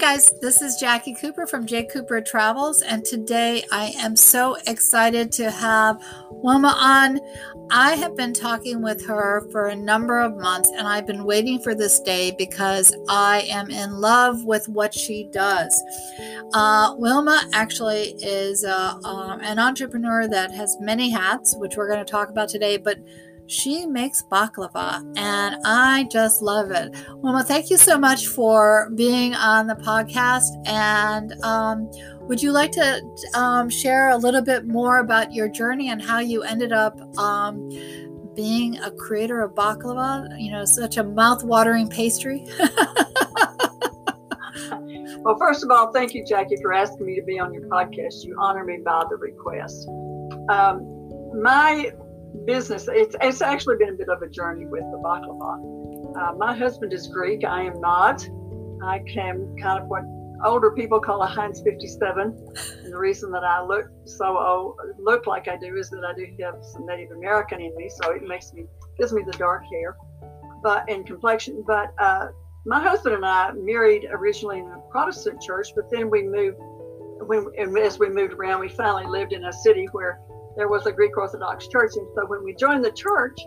guys, this is Jacqui Cooper from J. Cooper Travels, and today I am so excited to have Wilma on. I have been talking with her for a number of months, and I've been waiting for this day because I am in love with what she does. Uh, Wilma actually is uh, um, an entrepreneur that has many hats, which we're going to talk about today, but she makes baklava and I just love it. Wilma, thank you so much for being on the podcast. And um, would you like to um, share a little bit more about your journey and how you ended up um, being a creator of baklava? You know, such a mouth-watering pastry. well, first of all, thank you, Jacqui, for asking me to be on your podcast. You honor me by the request. Um, my business, it's, it's actually been a bit of a journey with the baklava. Uh, my husband is Greek. I am not. I came kind of what older people call a Heinz 57. And the reason that I look so old, look like I do is that I do have some Native American in me, so it makes me gives me the dark hair, but in complexion. But uh, my husband and I married originally in a Protestant church, but then we moved. When as we moved around, we finally lived in a city where there was a Greek Orthodox church. And so when we joined the church,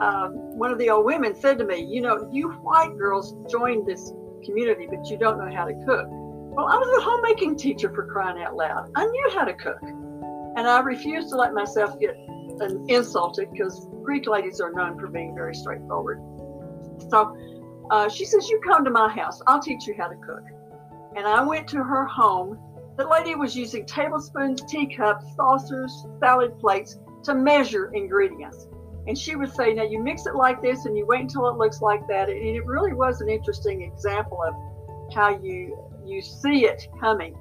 um, one of the old women said to me, You know, you white girls joined this community, but you don't know how to cook. Well, I was a homemaking teacher for crying out loud. I knew how to cook. And I refused to let myself get insulted because Greek ladies are known for being very straightforward. So uh, she says, You come to my house, I'll teach you how to cook. And I went to her home the lady was using tablespoons, teacups, saucers, salad plates to measure ingredients. And she would say, now you mix it like this and you wait until it looks like that. And it really was an interesting example of how you you see it coming.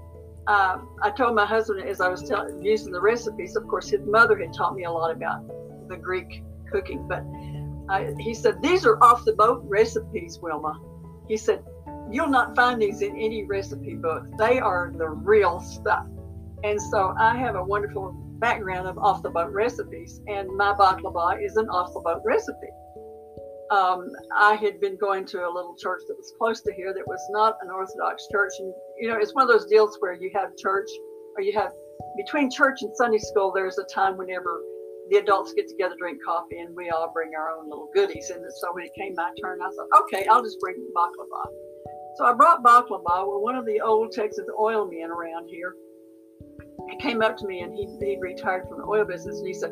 Um, I told my husband as I was tell, using the recipes, of course, his mother had taught me a lot about the Greek cooking, but uh, he said, These are off the boat recipes, Wilma. He said, You'll not find these in any recipe book. They are the real stuff. And so I have a wonderful background of off the boat recipes, and my baklava is an off the boat recipe. Um, I had been going to a little church that was close to here that was not an Orthodox church. And, you know, it's one of those deals where you have church or you have between church and Sunday school, there's a time whenever the adults get together, drink coffee, and we all bring our own little goodies. And so when it came my turn, I thought, okay, I'll just bring baklava. So I brought baklava. Well, one of the old Texas oil men around here, he came up to me and he, he retired from the oil business and he said,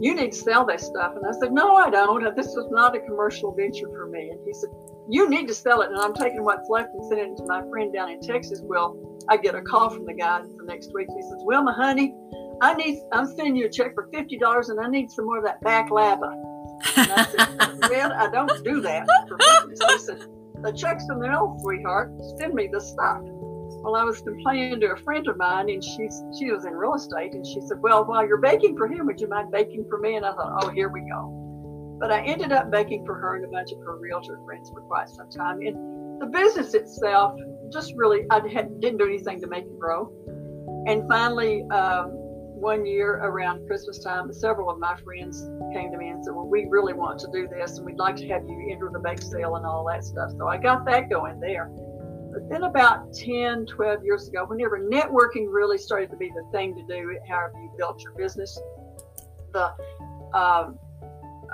you need to sell that stuff. And I said, no, I don't. Uh, this was not a commercial venture for me. And he said, you need to sell it. And I'm taking what's left and sending it to my friend down in Texas. Well, I get a call from the guy the next week. He says, Wilma, honey, I need, I'm sending you a check for $50 and I need some more of that baklava. And I said, well, I don't do that for business. He said, the check's in the mail, sweetheart. Send me the stuff. Well, I was complaining to a friend of mine, and she's she was in real estate, and she said, "Well, while you're baking for him, would you mind baking for me?" And I thought, "Oh, here we go." But I ended up baking for her and a bunch of her realtor friends for quite some time. And the business itself just really, I didn't do anything to make it grow. And finally, um, one year around Christmas time, several of my friends came to me and said, Well, we really want to do this and we'd like to have you enter the bake sale and all that stuff. So I got that going there. But then about 10, 12 years ago, whenever networking really started to be the thing to do, however you built your business, the um,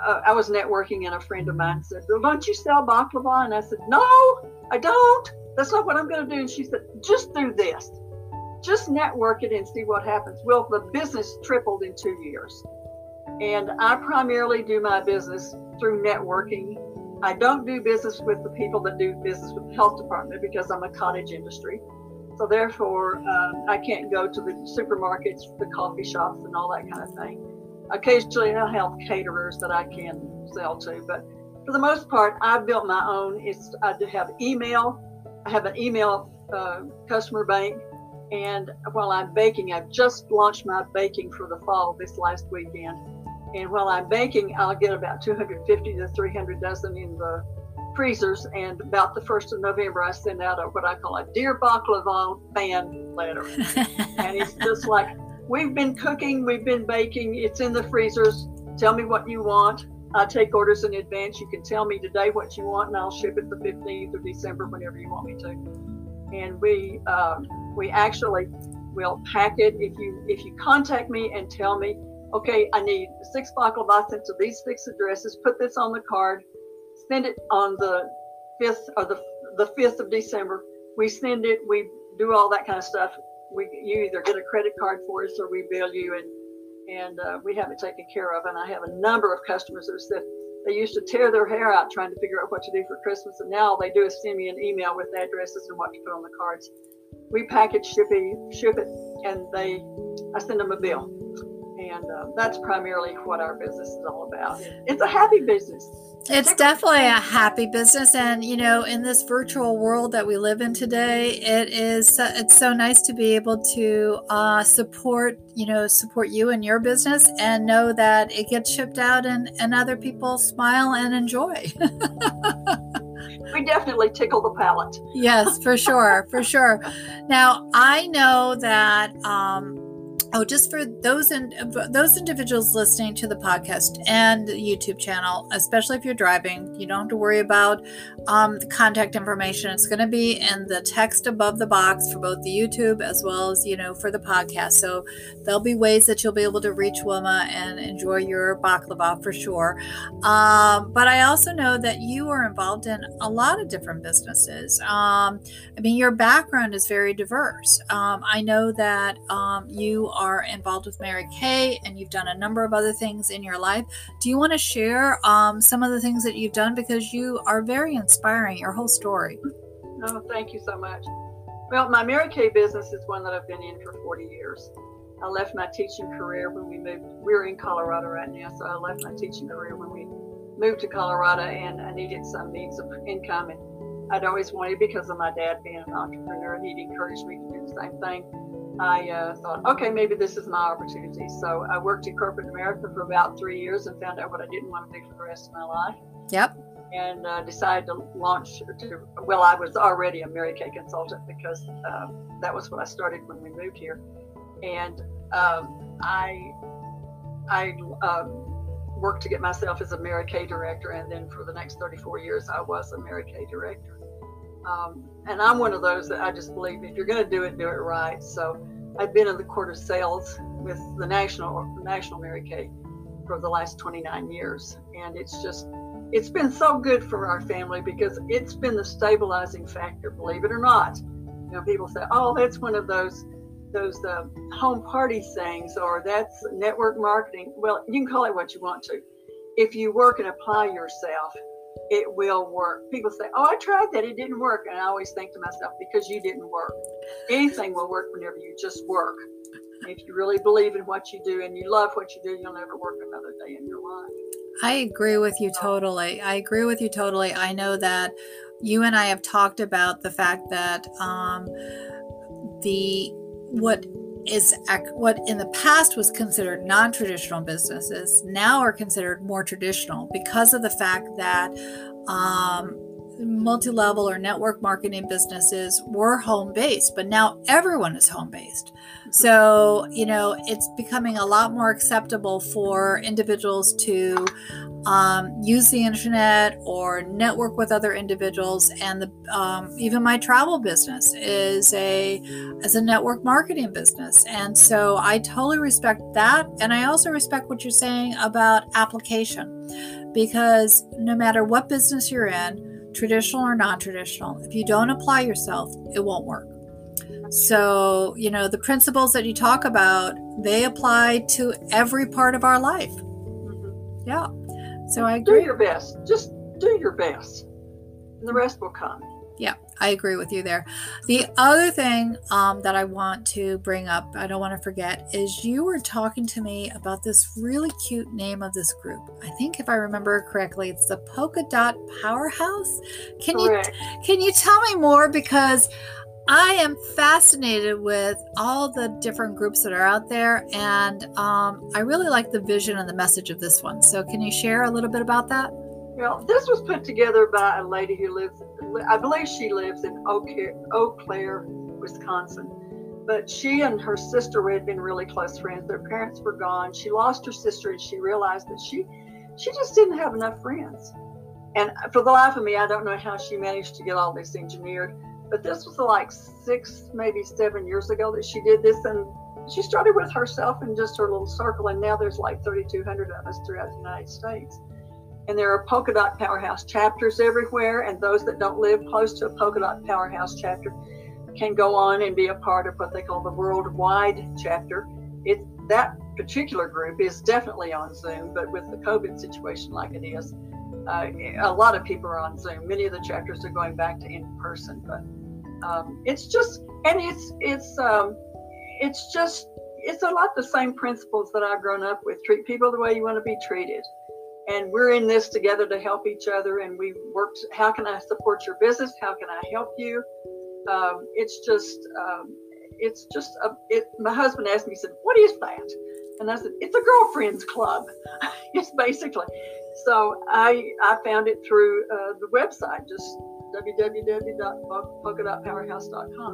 uh, I was networking and a friend of mine said, well, Don't you sell baklava? And I said, No, I don't. That's not what I'm going to do. And she said, Just do this just network it and see what happens. Well, the business tripled in two years. And I primarily do my business through networking. I don't do business with the people that do business with the health department because I'm a cottage industry. So therefore, um, I can't go to the supermarkets, the coffee shops, and all that kind of thing. Occasionally, I'll have caterers that I can sell to, but for the most part, I've built my own. It's I have email. I have an email uh, customer bank and while I'm baking, I've just launched my baking for the fall this last weekend. And while I'm baking, I'll get about 250 to 300 dozen in the freezers. And about the 1st of November, I send out a, what I call a Dear Baklava fan letter. and it's just like, we've been cooking, we've been baking, it's in the freezers. Tell me what you want. I take orders in advance. You can tell me today what you want, and I'll ship it the 15th of December whenever you want me to. and we um, we actually will pack it. If you if you contact me and tell me, okay, I need six baklava sent to these six addresses. Put this on the card. Send it on the fifth or the the fifth of December. We send it. We do all that kind of stuff. We you either get a credit card for us or we bill you and and uh, we have it taken care of. And I have a number of customers that said they used to tear their hair out trying to figure out what to do for Christmas, and now all they do is send me an email with addresses and what to put on the cards. We package, ship it, and they I send them a bill, and uh, that's primarily what our business is all about. It's a happy business. It's definitely a happy business, and you know, in this virtual world that we live in today, it is it's so nice to be able to uh, support you know support you and your business, and know that it gets shipped out, and and other people smile and enjoy. we definitely tickle the palate. yes, for sure, for sure. Now I know that. Um, Oh, just for those in, those individuals listening to the podcast and the YouTube channel, especially if you're driving, you don't have to worry about um, the contact information. It's going to be in the text above the box for both the YouTube as well as you know for the podcast. So there'll be ways that you'll be able to reach Wilma and enjoy your baklava for sure. Um, but I also know that you are involved in a lot of different businesses. Um, I mean, your background is very diverse. Um, I know that um, you are are involved with Mary Kay and you've done a number of other things in your life. Do you want to share um, some of the things that you've done? Because you are very inspiring, your whole story. Oh, thank you so much. Well, my Mary Kay business is one that I've been in for 40 years. I left my teaching career when we moved. We're in Colorado right now, so I left my teaching career when we moved to Colorado, and I needed some means of income. And I'd always wanted, because of my dad being an entrepreneur, he'd encouraged me to do the same thing. I uh, thought, okay, maybe this is my opportunity. So I worked in corporate America for about three years and found out what I didn't want to do for the rest of my life. Yep. And uh, decided to launch. To, well, I was already a Mary Kay consultant because uh, that was what I started when we moved here, and um, I I um, worked to get myself as a Mary Kay director, and then for the next 34 years, I was a Mary Kay director. Um, and I'm one of those that I just believe if you're going to do it, do it right. So I've been in the court of sales with the national national Mary Kay for the last 29 years, and it's just it's been so good for our family because it's been the stabilizing factor. Believe it or not, you know, people say, "Oh, that's one of those." those uh, home party things or that's network marketing well you can call it what you want to if you work and apply yourself it will work. People say, Oh, I tried that, it didn't work. And I always think to myself, because you didn't work. Anything will work whenever you just work. If you really believe in what you do and you love what you do, you'll never work another day in your life. I agree with you totally. I agree with you totally. I know that you and I have talked about the fact that um, the what is what in the past was considered non-traditional businesses now are considered more traditional because of the fact that um, multi-level or network marketing businesses were home-based but now everyone is home-based. So you know it's becoming a lot more acceptable for individuals to um, use the internet or network with other individuals. And the, um, even my travel business is a as a network marketing business. And so i totally respect that. And i also respect what you're saying about application because no matter what business you're in traditional or non-traditional if you don't apply yourself it won't work so you know the principles that you talk about they apply to every part of our life mm-hmm. yeah so I agree. Do your best. Just do your best. And the rest will come. Yeah, I agree with you there. The other thing um, that I want to bring up, I don't want to forget, is you were talking to me about this really cute name of this group. I think if I remember correctly, it's the Polka Dot Powerhouse. Can Correct. you can you tell me more because I am fascinated with all the different groups that are out there, and um, I really like the vision and the message of this one. So, can you share a little bit about that? Well, this was put together by a lady who lives, I believe she lives in Eau Claire, Wisconsin. But she and her sister had been really close friends. Their parents were gone. She lost her sister, and she realized that she, she just didn't have enough friends. And for the life of me, I don't know how she managed to get all this engineered But this was like six, maybe seven years ago that she did this, and she started with herself and just her little circle, and now there's like 3,200 of us throughout the United States. And there are polka dot powerhouse chapters everywhere, and those that don't live close to a polka dot powerhouse chapter can go on and be a part of what they call the worldwide chapter. It that particular group is definitely on Zoom, but with the COVID situation like it is, uh, a lot of people are on Zoom. Many of the chapters are going back to in person, but um, it's just and it's it's um, it's just it's a lot the same principles that I've grown up with. Treat people the way you want to be treated, and we're in this together to help each other. And we work. How can I support your business? How can I help you? Um, it's just um, it's just a, it, my husband asked me, he said, "What is that?" And I said, "It's a girlfriends club." it's basically. So I I found it through uh, the website, just www.polkadotpowerhouse.com,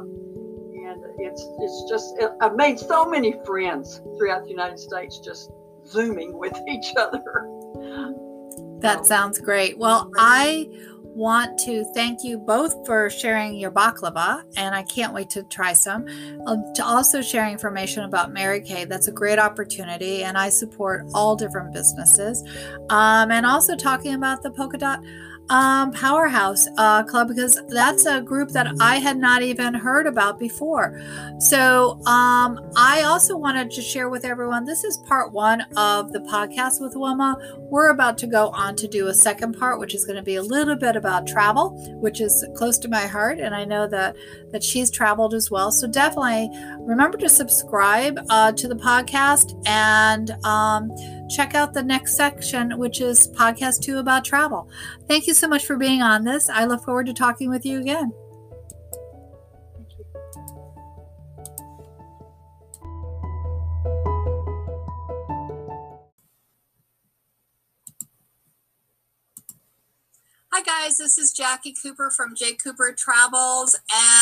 and it's it's just I've made so many friends throughout the United States just zooming with each other. That sounds great. Well, I want to thank you both for sharing your baklava, and I can't wait to try some. Um, to also share information about Mary Kay. That's a great opportunity, and I support all different businesses. Um, and also talking about the polka dot um, Powerhouse uh, Club because that's a group that I had not even heard about before. So um, I also wanted to share with everyone this is part one of the podcast with Wilma. We're about to go on to do a second part, which is going to be a little bit about travel, which is close to my heart, and I know that that she's traveled as well. So definitely remember to subscribe uh, to the podcast and. Um, check out the next section, which is podcast two about travel. Thank you so much for being on this. I look forward to talking with you again. Hi guys, this is Jacqui Cooper from J Cooper Travels,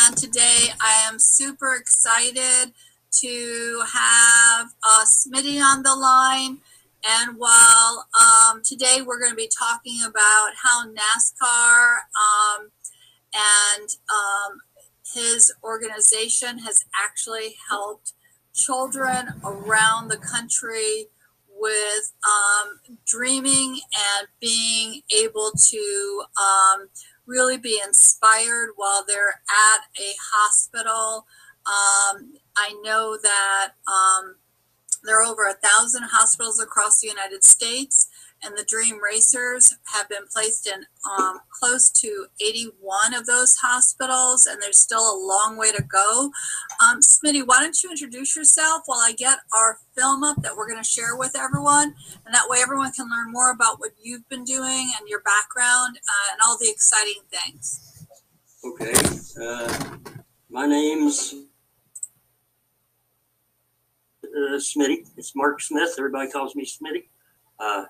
and today I am super excited to have uh, Smitty on the line. And while um, today we're going to be talking about how NASCAR um, and um, his organization has actually helped children around the country with um, dreaming and being able to um, really be inspired while they're at a hospital. Um, I know that there are over a thousand hospitals across the United States, and the Dream Racers have been placed in um, close to 81 of those hospitals, and there's still a long way to go. Um, Smitty, why don't you introduce yourself while I get our film up that we're going to share with everyone, and that way everyone can learn more about what you've been doing and your background uh, and all the exciting things. Okay, uh, my name's uh, Smitty. It's Mark Smith. Everybody calls me Smitty. Uh,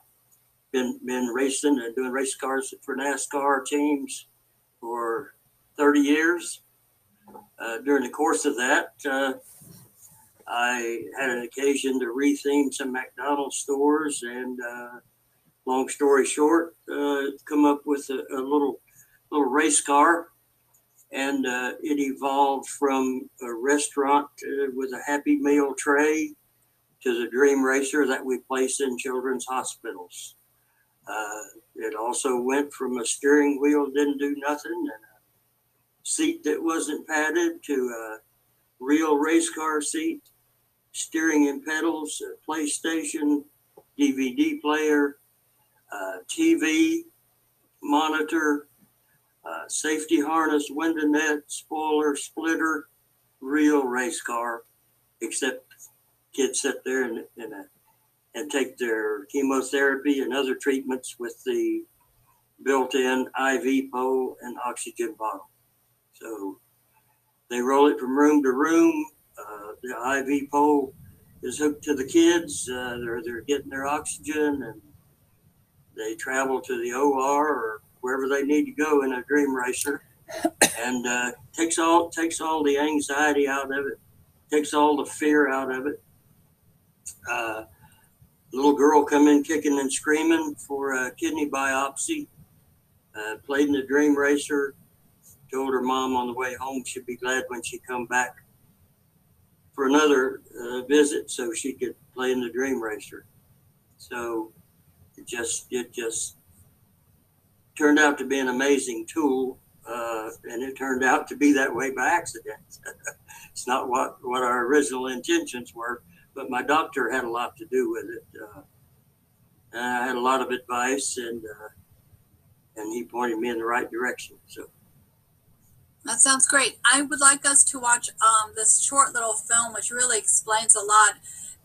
been been racing and doing race cars for NASCAR teams for 30 years. Uh, during the course of that, uh, I had an occasion to retheme some McDonald's stores, and uh, long story short, uh, come up with a, a little little race car and uh, it evolved from a restaurant with a Happy Meal tray to the Dream Racer that we place in children's hospitals. Uh, it also went from a steering wheel didn't do nothing and a seat that wasn't padded to a real race car seat, steering and pedals, a PlayStation, DVD player, TV, monitor, safety harness, window net, spoiler, splitter, real race car, except kids sit there and, and, uh, and take their chemotherapy and other treatments with the built-in IV pole and oxygen bottle. So they roll it from room to room. Uh, the IV pole is hooked to the kids. Uh, they're they're getting their oxygen and they travel to the OR or wherever they need to go in a dream racer, and uh, takes all takes all the anxiety out of it, takes all the fear out of it. Uh, little girl come in kicking and screaming for a kidney biopsy. Uh, played in the dream racer, told her mom on the way home she'd be glad when she come back for another uh, visit so she could play in the dream racer. So it just it just turned out to be an amazing tool, uh, and it turned out to be that way by accident. it's not what what our original intentions were, but my doctor had a lot to do with it. Uh, I had a lot of advice, and uh, and he pointed me in the right direction. So. That sounds great. I would like us to watch um, this short little film, which really explains a lot.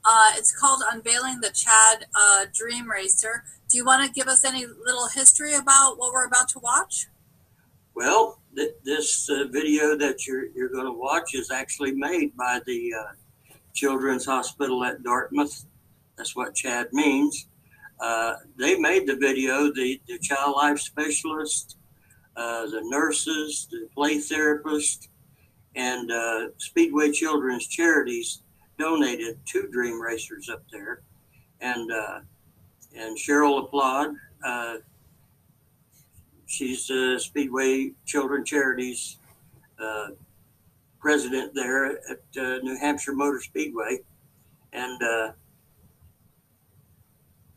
Uh, it's called Unveiling the CHaD uh, Dream Racer. Do you want to give us any little history about what we're about to watch? Well, th- this uh, video that you're, you're going to watch is actually made by the uh, Children's Hospital at Dartmouth. That's what CHaD means. Uh, they made the video, the, the child life specialist, uh, the nurses, the play therapist, and uh, Speedway Children's Charities donated two dream racers up there. And uh, and Cheryl Applaud, uh, she's the Speedway Children Charities uh, president there at uh, New Hampshire Motor Speedway. And uh,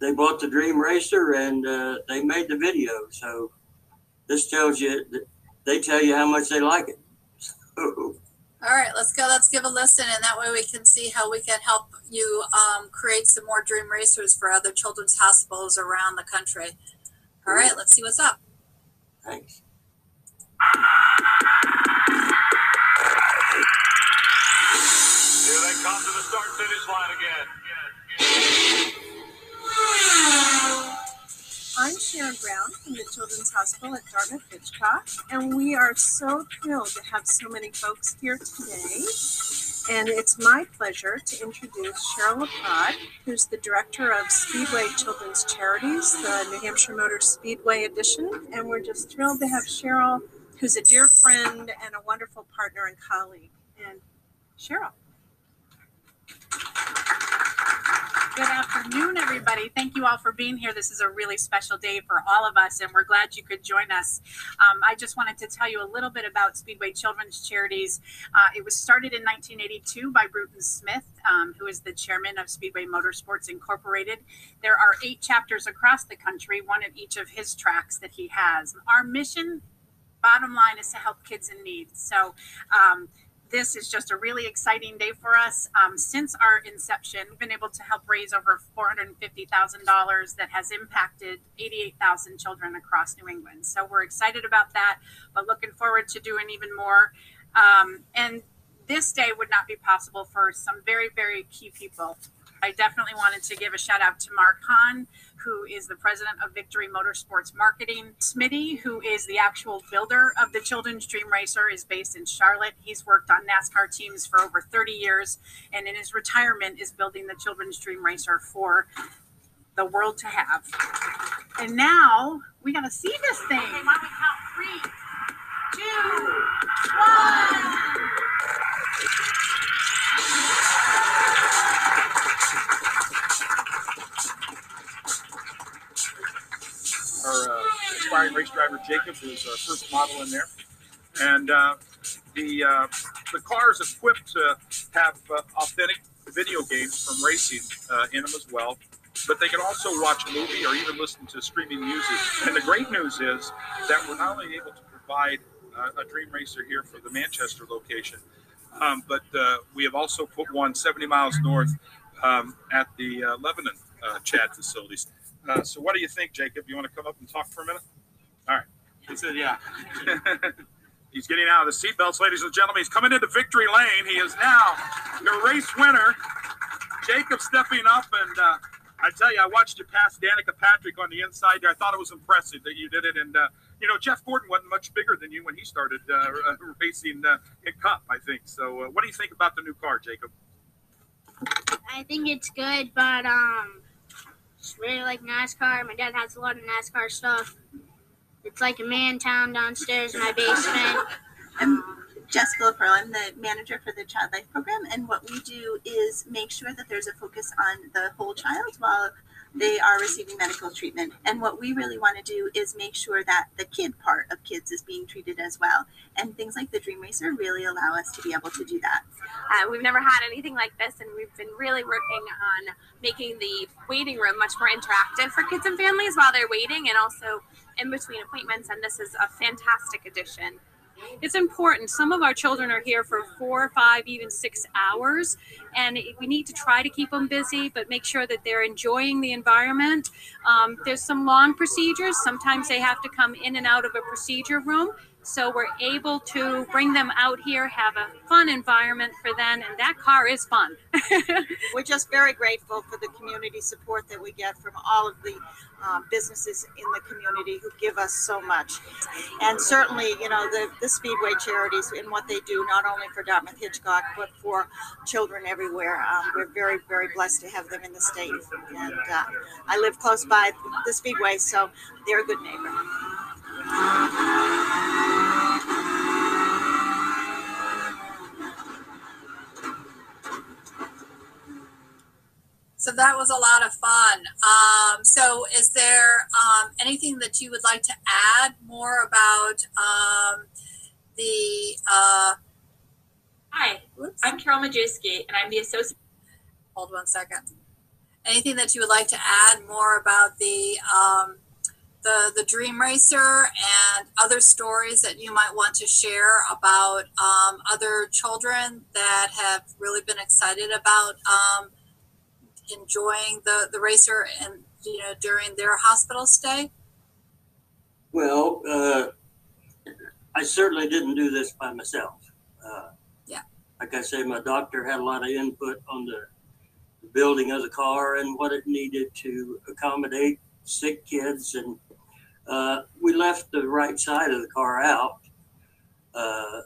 they bought the Dream Racer and uh, they made the video. So this tells you that they tell you how much they like it. All right, let's go. Let's give a listen, and that way we can see how we can help you um, create some more dream racers for other children's hospitals around the country. All right, let's see what's up. Thanks. Here they come to the start finish line again. I'm Sharon Brown from the Children's Hospital at Dartmouth Hitchcock, and we are so thrilled to have so many folks here today. And it's my pleasure to introduce Cheryl Lapod, who's the director of Speedway Children's Charities, the New Hampshire Motor Speedway Edition. And we're just thrilled to have Cheryl, who's a dear friend and a wonderful partner and colleague. And Cheryl. Good afternoon, everybody. Thank you all for being here. This is a really special day for all of us, and we're glad you could join us. Um, I just wanted to tell you a little bit about Speedway Children's Charities. Uh, it was started in 1982 by Bruton Smith, um, who is the chairman of Speedway Motorsports Incorporated. There are eight chapters across the country, one at each of his tracks that he has. Our mission, bottom line, is to help kids in need. So, um, this is just a really exciting day for us. Um, since our inception, we've been able to help raise over $450,000 that has impacted 88,000 children across New England. So we're excited about that, but looking forward to doing even more. Um, and this day would not be possible for some very, very key people. I definitely wanted to give a shout out to Mark Hahn, who is the president of Victory Motorsports Marketing. Smitty, who is the actual builder of the Children's Dream Racer, is based in Charlotte. He's worked on NASCAR teams for over 30 years, and in his retirement is building the Children's Dream Racer for the world to have. And now we gotta see this thing. Okay, why don't we count three, two, one. Our uh, aspiring race driver Jacob is our first model in there, and uh, the uh, the car is equipped to have uh, authentic video games from racing uh, in them as well. But they can also watch a movie or even listen to streaming music. And the great news is that we're not only able to provide uh, a Dream Racer here for the Manchester location, um, but we have also put one 70 miles north um, at the Lebanon uh, CHaD facilities. Uh, so, what do you think, Jacob? You want to come up and talk for a minute? All right. He said, "Yeah." He's getting out of the seatbelts, ladies and gentlemen. He's coming into victory lane. He is now your race winner. Jacob stepping up, and uh, I tell you, I watched you pass Danica Patrick on the inside there. I thought it was impressive that you did it, and uh, you know, Jeff Gordon wasn't much bigger than you when he started uh, racing uh, in Cup, I think. So, uh, what do you think about the new car, Jacob? I think it's good, but um, just really like NASCAR. My dad has a lot of NASCAR stuff. It's like a man town downstairs in my basement. I'm Jessica LaPearl. I'm the manager for the Child Life Program, and what we do is make sure that there's a focus on the whole child while they are receiving medical treatment. And what we really want to do is make sure that the kid part of kids is being treated as well. And things like the Dream Racer really allow us to be able to do that. Uh, we've never had anything like this, and we've been really working on making the waiting room much more interactive for kids and families while they're waiting and also in between appointments. And this is a fantastic addition. It's important. Some of our children are here for four, five, even six hours, and we need to try to keep them busy, but make sure that they're enjoying the environment. Um, there's some long procedures. Sometimes they have to come in and out of a procedure room. So we're able to bring them out here, have a fun environment for them, and that car is fun. We're just very grateful for the community support that we get from all of the um, businesses in the community who give us so much. And certainly, you know, the, the Speedway charities and what they do, not only for Dartmouth Hitchcock, but for children everywhere. Um, we're very, very blessed to have them in the state. And uh, I live close by the Speedway, so they're a good neighbor. So that was a lot of fun. Um, so, is there um, anything that you would like to add more about um, the? Uh, Hi, whoops, I'm Carol Majewski, and I'm the associate. hold one second. Anything that you would like to add more about the um, the the Dream Racer and other stories that you might want to share about um, other children that have really been excited about um, enjoying the the racer and you know during their hospital stay? Well, uh, I certainly didn't do this by myself. Uh, Yeah. Like I say, my doctor had a lot of input on the building of the car and what it needed to accommodate sick kids. And uh, we left the right side of the car out. Uh,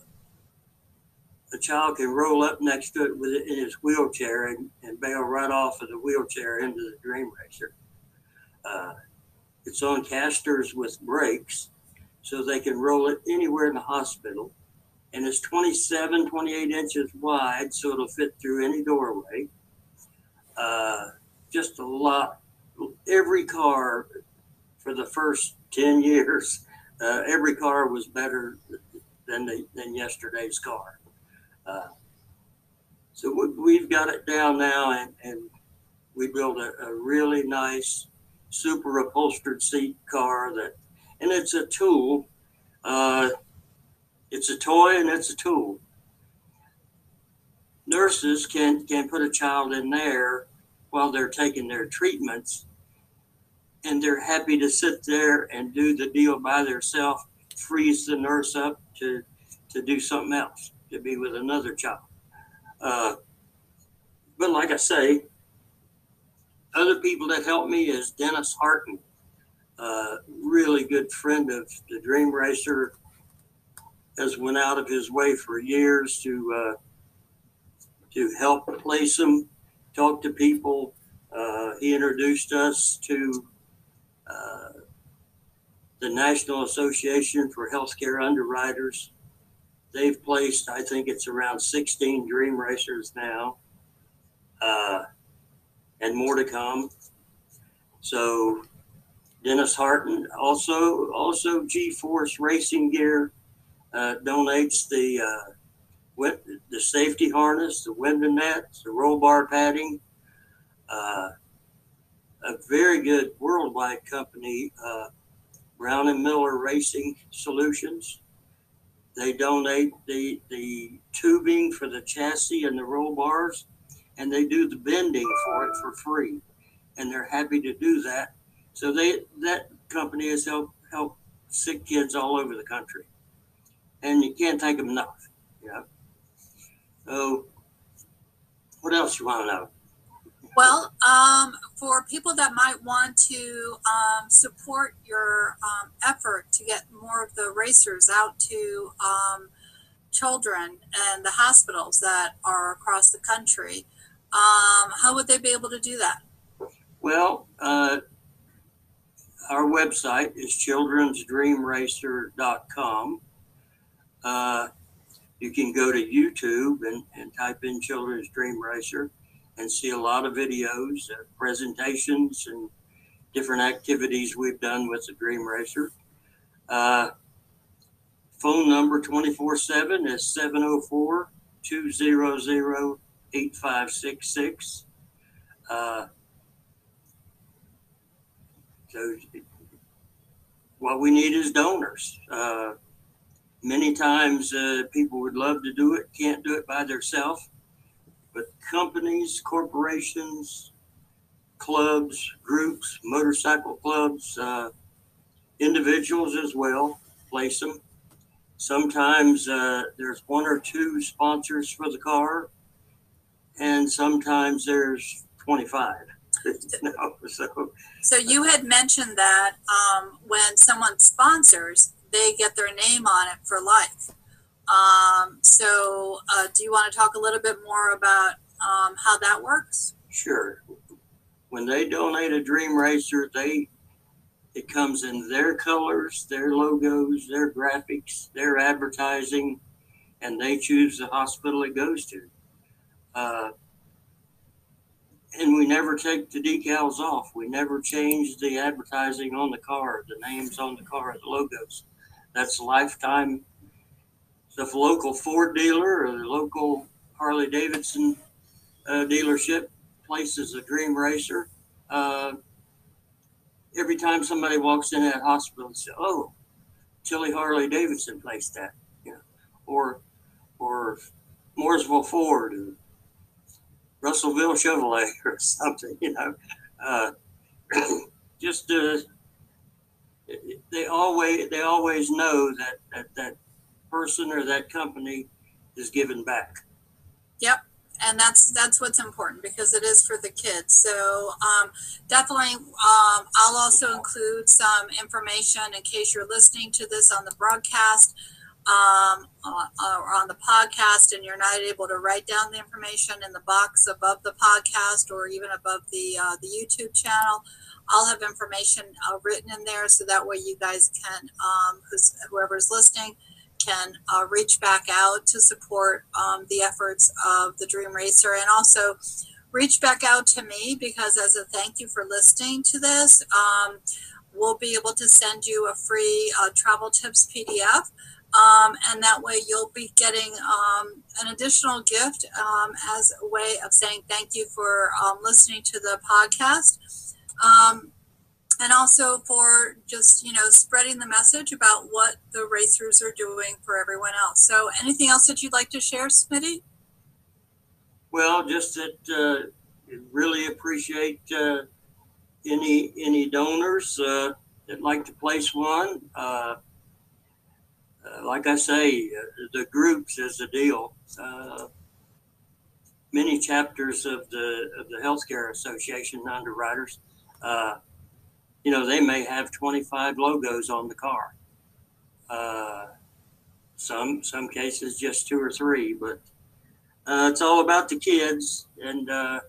the child can roll up next to it with it in his wheelchair and, and bail right off of the wheelchair into the Dream Racer. Uh, it's on casters with brakes so they can roll it anywhere in the hospital. And it's 27, 28 inches wide, so it'll fit through any doorway. Uh, just a lot. Every car for the first 10 years, uh, every car was better than, the, than yesterday's car. Uh, so we, we've got it down now, and, and we built a, a really nice, super upholstered seat car that, and it's a tool. Uh, it's a toy and it's a tool. Nurses can can put a child in there while they're taking their treatments, and they're happy to sit there and do the deal by themselves, freeze the nurse up to to do something else, to be with another child. Uh, but like I say, other people that helped me is Dennis Harton, really good friend of the Dream Racer, has went out of his way for years to uh, to help place them, talk to people. Uh, he introduced us to uh, the National Association for Healthcare Underwriters. They've placed, I think it's around 16 Dream Racers now, uh, and more to come. So Dennis Harton, also also G-Force Racing Gear, uh, donates the uh, the safety harness, the window nets, the roll bar padding. Uh, a very good worldwide company, uh, Brown and Miller Racing Solutions. They donate the the tubing for the chassis and the roll bars, and they do the bending for it for free, and they're happy to do that. So they that company has helped help sick kids all over the country, and you can't thank them enough. Yeah. So, what else you want to know? Well, um, for people that might want to um, support your um, effort to get more of the racers out to um, children and the hospitals that are across the country, um, how would they be able to do that? Well, uh, our website is childrensdreamracer.com. Uh, you can go to YouTube and, and type in Children's Dream Racer and see a lot of videos, uh, presentations, and different activities we've done with the Dream Racer. Uh, phone number 24 7 is 704 200 8566. Uh, so, what we need is donors. Uh, many times uh, people would love to do it, can't do it by themselves, but companies, corporations, clubs, groups, motorcycle clubs, uh, individuals as well, place them. Sometimes uh, there's one or two sponsors for the car, and sometimes there's 25. no, so, So you had mentioned that um, when someone sponsors, they get their name on it for life. Um, so uh, do you want to talk a little bit more about um, how that works? Sure. When they donate a Dream Racer, they it comes in their colors, their logos, their graphics, their advertising, and they choose the hospital it goes to. Uh, and we never take the decals off. We never change the advertising on the car, the names on the car, the logos. That's lifetime. A local Ford dealer or the local Harley Davidson uh, dealership places a Dream Racer, uh, every time somebody walks in that hospital and say, "Oh, Tilley Harley Davidson placed that," you know, or or Mooresville Ford, or Russellville Chevrolet, or something, you know. Uh, just uh, they always they always know that that that person or that company is giving back. Yep. And that's that's what's important because it is for the kids. So um, definitely, um, I'll also include some information in case you're listening to this on the broadcast um, uh, or on the podcast, and you're not able to write down the information in the box above the podcast or even above the uh, the YouTube channel. I'll have information uh, written in there so that way you guys can, um, whoever's listening, can uh, reach back out to support um, the efforts of the Dream Racer and also reach back out to me because as a thank you for listening to this, um, we'll be able to send you a free uh, travel tips PDF. Um, and that way you'll be getting um, an additional gift um, as a way of saying thank you for um, listening to the podcast. And also for just you know spreading the message about what the racers are doing for everyone else. So, anything else that you'd like to share, Smitty? Well, just that uh, really appreciate uh, any any donors uh, that like to place one. Uh, uh, like I say, uh, the groups is the deal. many chapters of the of the Healthcare Association underwriters you know, they may have 25 logos on the car. Uh, some some cases just two or three, but uh, it's all about the kids. And uh,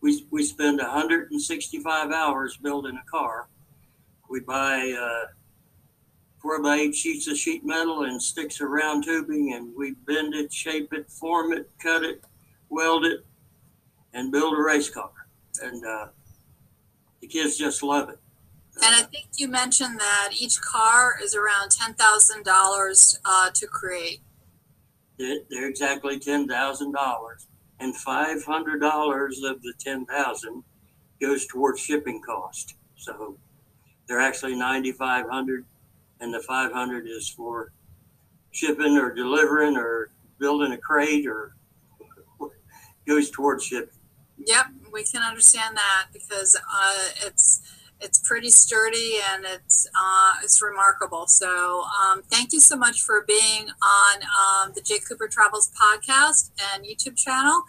we we spend 165 hours building a car. We buy uh, four by eight sheets of sheet metal and sticks of round tubing, and we bend it, shape it, form it, cut it, weld it, and build a race car. And uh, the kids just love it. And I think you mentioned that each car is around ten thousand uh, dollars to create. They're, they're exactly ten thousand dollars, and five hundred dollars of the ten thousand goes towards shipping cost. So they're actually ninety five hundred, and the five hundred is for shipping or delivering or building a crate or goes towards shipping. Yep, we can understand that because uh, it's it's pretty sturdy and it's uh, it's remarkable. So um, thank you so much for being on um, the J Cooper Travels podcast and YouTube channel.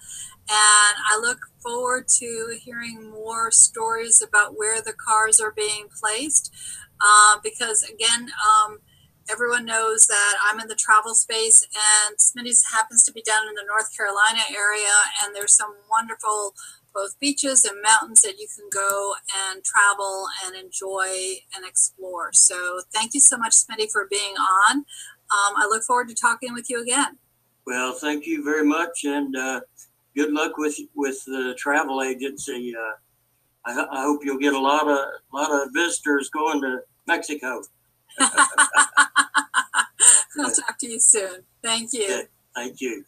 And I look forward to hearing more stories about where the cars are being placed. Uh, because again, um, everyone knows that I'm in the travel space, and Smitty's happens to be down in the North Carolina area, and there's some wonderful both beaches and mountains that you can go and travel and enjoy and explore. So thank you so much, Smitty, for being on. Um, I look forward to talking with you again. Well, thank you very much, and uh, good luck with with the travel agency. Uh, I, I hope you'll get a lot of, a lot of visitors going to Mexico. I'll talk to you soon. Thank you. Thank you.